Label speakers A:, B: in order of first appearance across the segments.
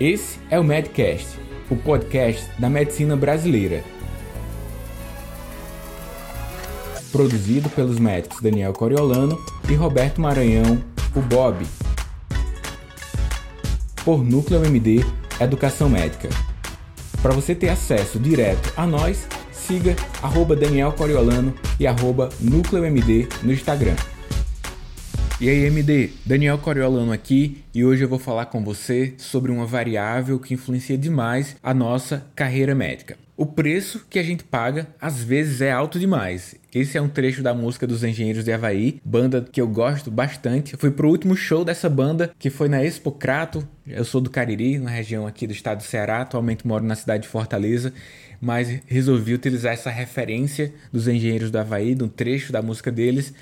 A: Esse é o Medcast, o podcast da medicina brasileira. Produzido pelos médicos Daniel Coriolano e Roberto Maranhão, o Bob. Por Núcleo MD Educação Médica. Para você ter acesso direto a nós, siga arroba Daniel Coriolano e arroba Núcleo MD no Instagram. E aí, MD, Daniel Coriolano aqui e hoje eu vou falar com você sobre uma variável que influencia demais a nossa carreira médica. O preço que a gente paga às vezes é alto demais. Esse é um trecho da música dos Engenheiros de Havaí, banda que eu gosto bastante. Eu fui pro último show dessa banda, que foi na Expo Crato. Eu sou do Cariri, na região aqui do estado do Ceará, atualmente moro na cidade de Fortaleza, mas resolvi utilizar essa referência dos Engenheiros do Havaí, de um trecho da música deles,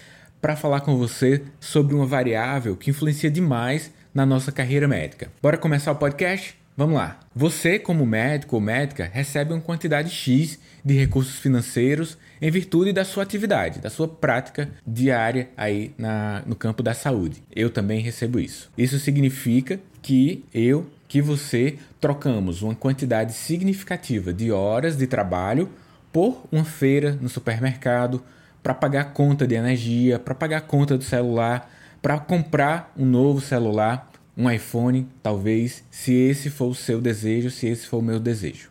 A: para falar com você sobre uma variável que influencia demais na nossa carreira médica. Bora começar o podcast? Vamos lá. Você, como médico ou médica, recebe uma quantidade X de recursos financeiros em virtude da sua atividade, da sua prática diária aí na, no campo da saúde. Eu também recebo isso. Isso significa que eu, que você, trocamos uma quantidade significativa de horas de trabalho por uma feira no supermercado, para pagar a conta de energia, para pagar a conta do celular, para comprar um novo celular, um iPhone, talvez, se esse for o seu desejo, se esse for o meu desejo.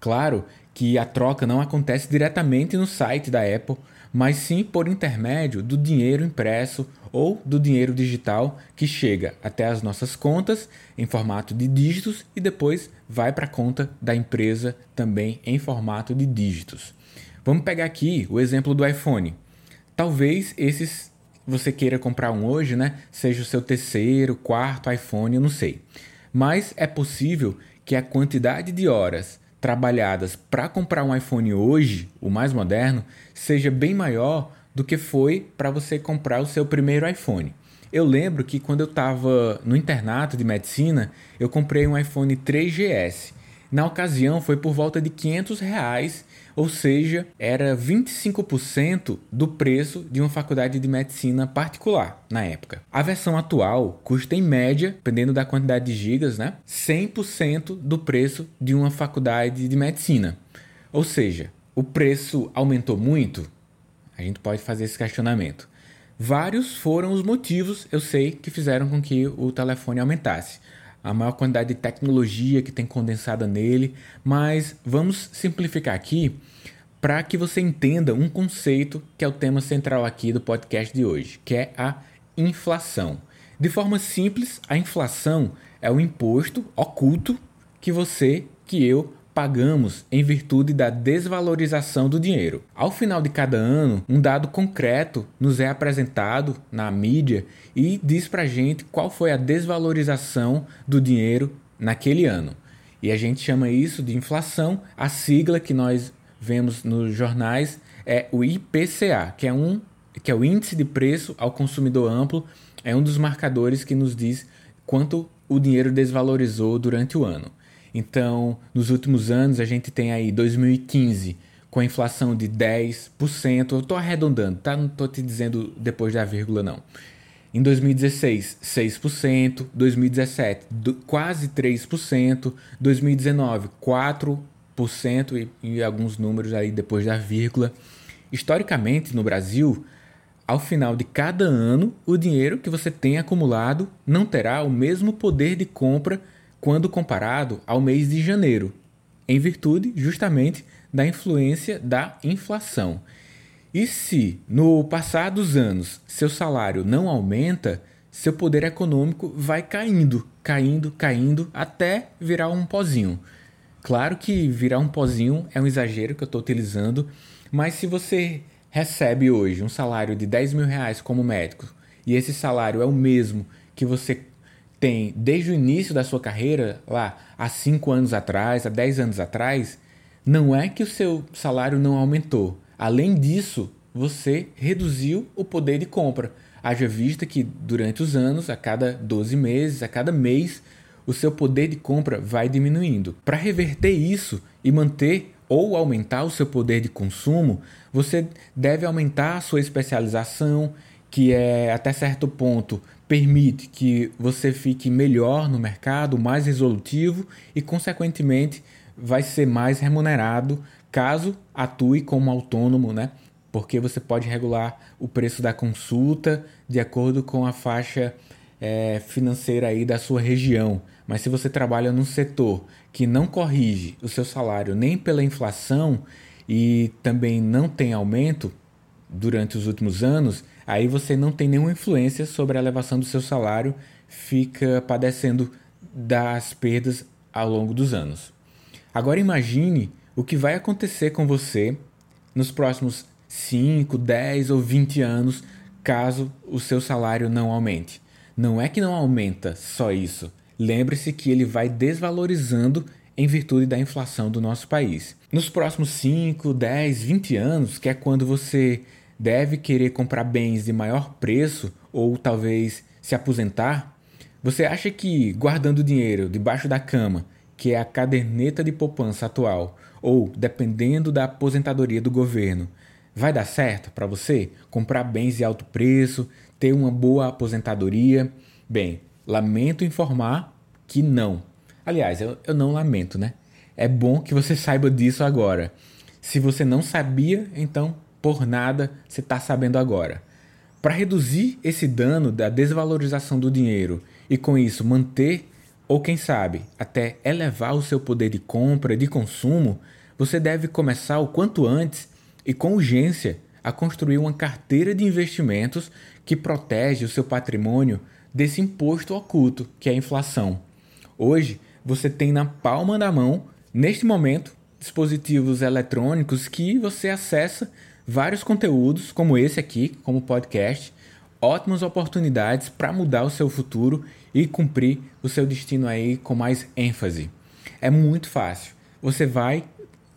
A: Claro que a troca não acontece diretamente no site da Apple, mas sim por intermédio do dinheiro impresso ou do dinheiro digital que chega até as nossas contas em formato de dígitos e depois vai para a conta da empresa também em formato de dígitos. Vamos pegar aqui o exemplo do iPhone. Talvez esses você queira comprar um hoje, né? Seja o seu terceiro, quarto iPhone, eu não sei. Mas é possível que a quantidade de horas trabalhadas para comprar um iPhone hoje, o mais moderno, seja bem maior do que foi para você comprar o seu primeiro iPhone. Eu lembro que quando eu estava no internato de medicina, eu comprei um iPhone 3GS. Na ocasião foi por volta de 500 reais ou seja, era 25% do preço de uma faculdade de medicina particular na época. A versão atual custa em média, dependendo da quantidade de gigas, né, 100% do preço de uma faculdade de medicina. Ou seja, o preço aumentou muito? A gente pode fazer esse questionamento. Vários foram os motivos, eu sei, que fizeram com que o telefone aumentasse a maior quantidade de tecnologia que tem condensada nele, mas vamos simplificar aqui para que você entenda um conceito que é o tema central aqui do podcast de hoje, que é a inflação. De forma simples, a inflação é o imposto oculto que você, que eu pagamos em virtude da desvalorização do dinheiro. Ao final de cada ano, um dado concreto nos é apresentado na mídia e diz pra gente qual foi a desvalorização do dinheiro naquele ano. E a gente chama isso de inflação. A sigla que nós vemos nos jornais é o IPCA, que é um que é o índice de preço ao consumidor amplo, é um dos marcadores que nos diz quanto o dinheiro desvalorizou durante o ano. Então, nos últimos anos, a gente tem aí 2015 com a inflação de 10%. Eu estou arredondando, tá? Não estou te dizendo depois da vírgula, não. Em 2016, 6%. 2017, do, quase 3%. 2019, 4%. E, e alguns números aí depois da vírgula. Historicamente, no Brasil, ao final de cada ano, o dinheiro que você tem acumulado não terá o mesmo poder de compra quando comparado ao mês de janeiro, em virtude justamente da influência da inflação. E se no passar dos anos seu salário não aumenta, seu poder econômico vai caindo, caindo, caindo até virar um pozinho. Claro que virar um pozinho é um exagero que eu estou utilizando, mas se você recebe hoje um salário de 10 mil reais como médico e esse salário é o mesmo que você tem desde o início da sua carreira, lá há 5 anos atrás, há 10 anos atrás, não é que o seu salário não aumentou. Além disso, você reduziu o poder de compra. Haja vista que durante os anos, a cada 12 meses, a cada mês, o seu poder de compra vai diminuindo. Para reverter isso e manter ou aumentar o seu poder de consumo, você deve aumentar a sua especialização, que é até certo ponto permite que você fique melhor no mercado, mais resolutivo e, consequentemente, vai ser mais remunerado caso atue como autônomo, né? Porque você pode regular o preço da consulta de acordo com a faixa é, financeira aí da sua região. Mas se você trabalha num setor que não corrige o seu salário nem pela inflação e também não tem aumento durante os últimos anos, aí você não tem nenhuma influência sobre a elevação do seu salário, fica padecendo das perdas ao longo dos anos. Agora imagine o que vai acontecer com você nos próximos 5, 10 ou 20 anos caso o seu salário não aumente. Não é que não aumenta só isso. Lembre-se que ele vai desvalorizando em virtude da inflação do nosso país. Nos próximos 5, 10, 20 anos, que é quando você deve querer comprar bens de maior preço ou talvez se aposentar, você acha que guardando dinheiro debaixo da cama, que é a caderneta de poupança atual, ou dependendo da aposentadoria do governo, vai dar certo para você comprar bens de alto preço, ter uma boa aposentadoria? Bem, lamento informar que não. Aliás, eu, eu não lamento, né? É bom que você saiba disso agora. Se você não sabia, então por nada você está sabendo agora. Para reduzir esse dano da desvalorização do dinheiro e com isso manter ou quem sabe até elevar o seu poder de compra de consumo, você deve começar o quanto antes e com urgência a construir uma carteira de investimentos que protege o seu patrimônio desse imposto oculto que é a inflação. Hoje, você tem na palma da mão, neste momento, dispositivos eletrônicos que você acessa vários conteúdos, como esse aqui, como podcast, ótimas oportunidades para mudar o seu futuro e cumprir o seu destino aí com mais ênfase. É muito fácil. Você vai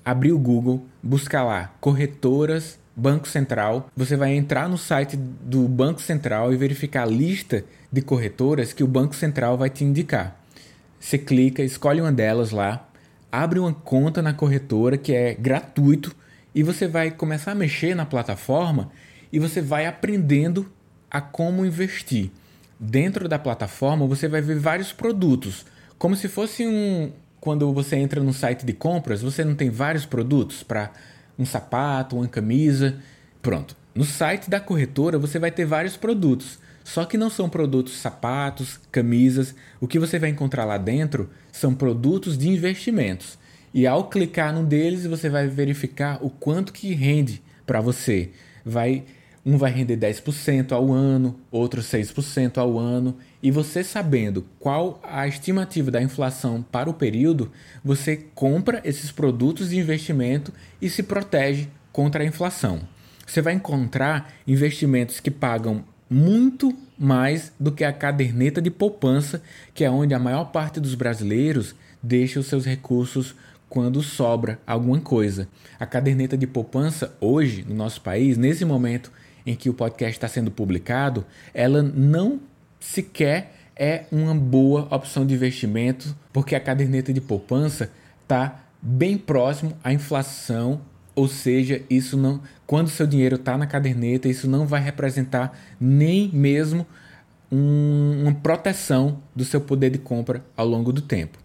A: abrir o Google, buscar lá corretoras Banco Central, você vai entrar no site do Banco Central e verificar a lista de corretoras que o Banco Central vai te indicar. Você clica, escolhe uma delas lá, abre uma conta na corretora que é gratuito e você vai começar a mexer na plataforma e você vai aprendendo a como investir. Dentro da plataforma você vai ver vários produtos, como se fosse um quando você entra no site de compras, você não tem vários produtos para um sapato, uma camisa. Pronto. No site da corretora você vai ter vários produtos, só que não são produtos sapatos, camisas. O que você vai encontrar lá dentro são produtos de investimentos. E ao clicar num deles, você vai verificar o quanto que rende para você. Vai um vai render 10% ao ano, outro 6% ao ano, e você sabendo qual a estimativa da inflação para o período, você compra esses produtos de investimento e se protege contra a inflação. Você vai encontrar investimentos que pagam muito mais do que a caderneta de poupança, que é onde a maior parte dos brasileiros deixa os seus recursos quando sobra alguma coisa. A caderneta de poupança hoje no nosso país, nesse momento, em que o podcast está sendo publicado, ela não sequer é uma boa opção de investimento, porque a caderneta de poupança está bem próximo à inflação, ou seja, isso não, quando seu dinheiro está na caderneta, isso não vai representar nem mesmo um, uma proteção do seu poder de compra ao longo do tempo.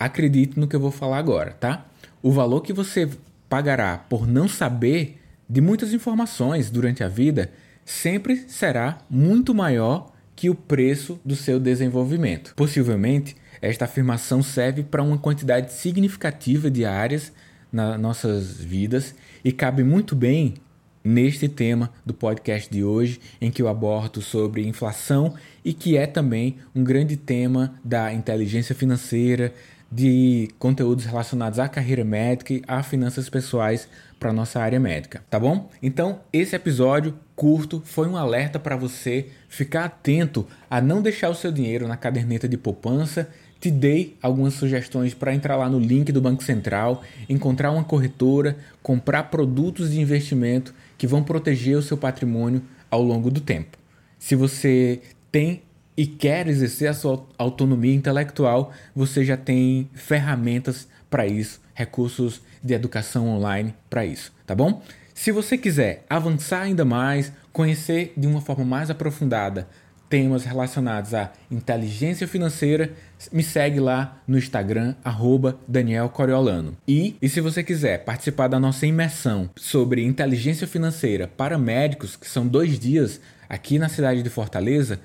A: Acredite no que eu vou falar agora, tá? O valor que você pagará por não saber de muitas informações durante a vida sempre será muito maior que o preço do seu desenvolvimento. Possivelmente, esta afirmação serve para uma quantidade significativa de áreas nas nossas vidas e cabe muito bem neste tema do podcast de hoje, em que eu abordo sobre inflação e que é também um grande tema da inteligência financeira, de conteúdos relacionados à carreira médica e a finanças pessoais para nossa área médica, tá bom? Então, esse episódio curto foi um alerta para você ficar atento a não deixar o seu dinheiro na caderneta de poupança. Te dei algumas sugestões para entrar lá no link do Banco Central, encontrar uma corretora, comprar produtos de investimento que vão proteger o seu patrimônio ao longo do tempo. Se você tem e quer exercer a sua autonomia intelectual, você já tem ferramentas para isso, recursos de educação online para isso, tá bom? Se você quiser avançar ainda mais, conhecer de uma forma mais aprofundada temas relacionados à inteligência financeira, me segue lá no Instagram, arroba Daniel Coriolano. E, e se você quiser participar da nossa imersão sobre inteligência financeira para médicos, que são dois dias aqui na cidade de Fortaleza,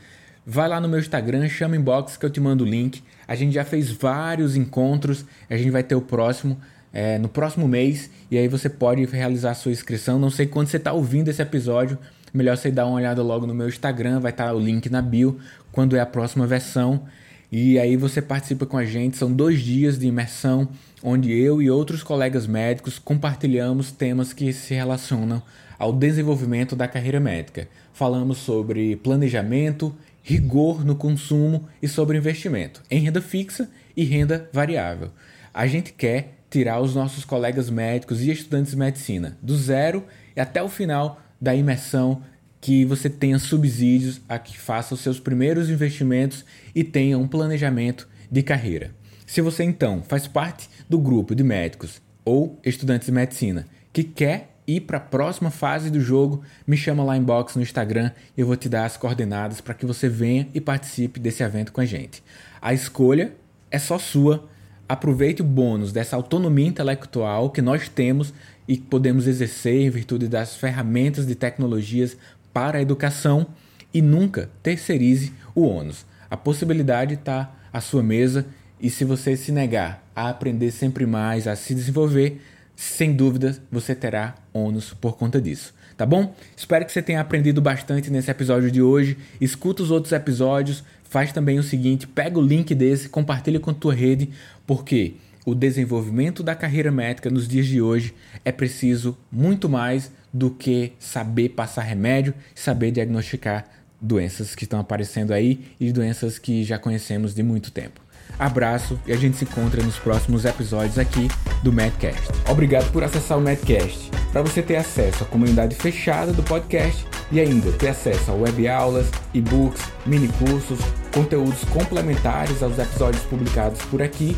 A: vai lá no meu Instagram, chama inbox que eu te mando o link. A gente já fez vários encontros, a gente vai ter o próximo é, no próximo mês e aí você pode realizar a sua inscrição. Não sei quando você está ouvindo esse episódio, melhor você dar uma olhada logo no meu Instagram, vai estar tá o link na bio, quando é a próxima versão. E aí você participa com a gente, são dois dias de imersão, onde eu e outros colegas médicos compartilhamos temas que se relacionam ao desenvolvimento da carreira médica. Falamos sobre planejamento, rigor no consumo e sobre investimento em renda fixa e renda variável. A gente quer tirar os nossos colegas médicos e estudantes de medicina do zero e até o final da imersão, que você tenha subsídios a que faça os seus primeiros investimentos e tenha um planejamento de carreira. Se você então faz parte do grupo de médicos ou estudantes de medicina que quer ir para a próxima fase do jogo, me chama lá em box no Instagram eu vou te dar as coordenadas para que você venha e participe desse evento com a gente. A escolha é só sua. Aproveite o bônus dessa autonomia intelectual que nós temos e podemos exercer em virtude das ferramentas de tecnologias para a educação e nunca terceirize o ônus. A possibilidade está à sua mesa e se você se negar a aprender sempre mais, a se desenvolver, sem dúvida você terá ônus por conta disso. Tá bom? Espero que você tenha aprendido bastante nesse episódio de hoje. Escuta os outros episódios. Faz também o seguinte: pega o link desse, compartilha com a tua rede, porque o desenvolvimento da carreira médica nos dias de hoje é preciso muito mais do que saber passar remédio, saber diagnosticar doenças que estão aparecendo aí e doenças que já conhecemos de muito tempo. Abraço e a gente se encontra nos próximos episódios aqui do Medcast. Obrigado por acessar o Medcast. Para você ter acesso à comunidade fechada do podcast e ainda ter acesso a web aulas, e-books, mini cursos, conteúdos complementares aos episódios publicados por aqui,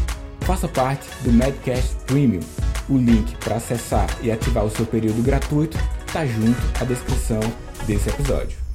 A: Faça parte do Medcast Premium. O link para acessar e ativar o seu período gratuito está junto à descrição desse episódio.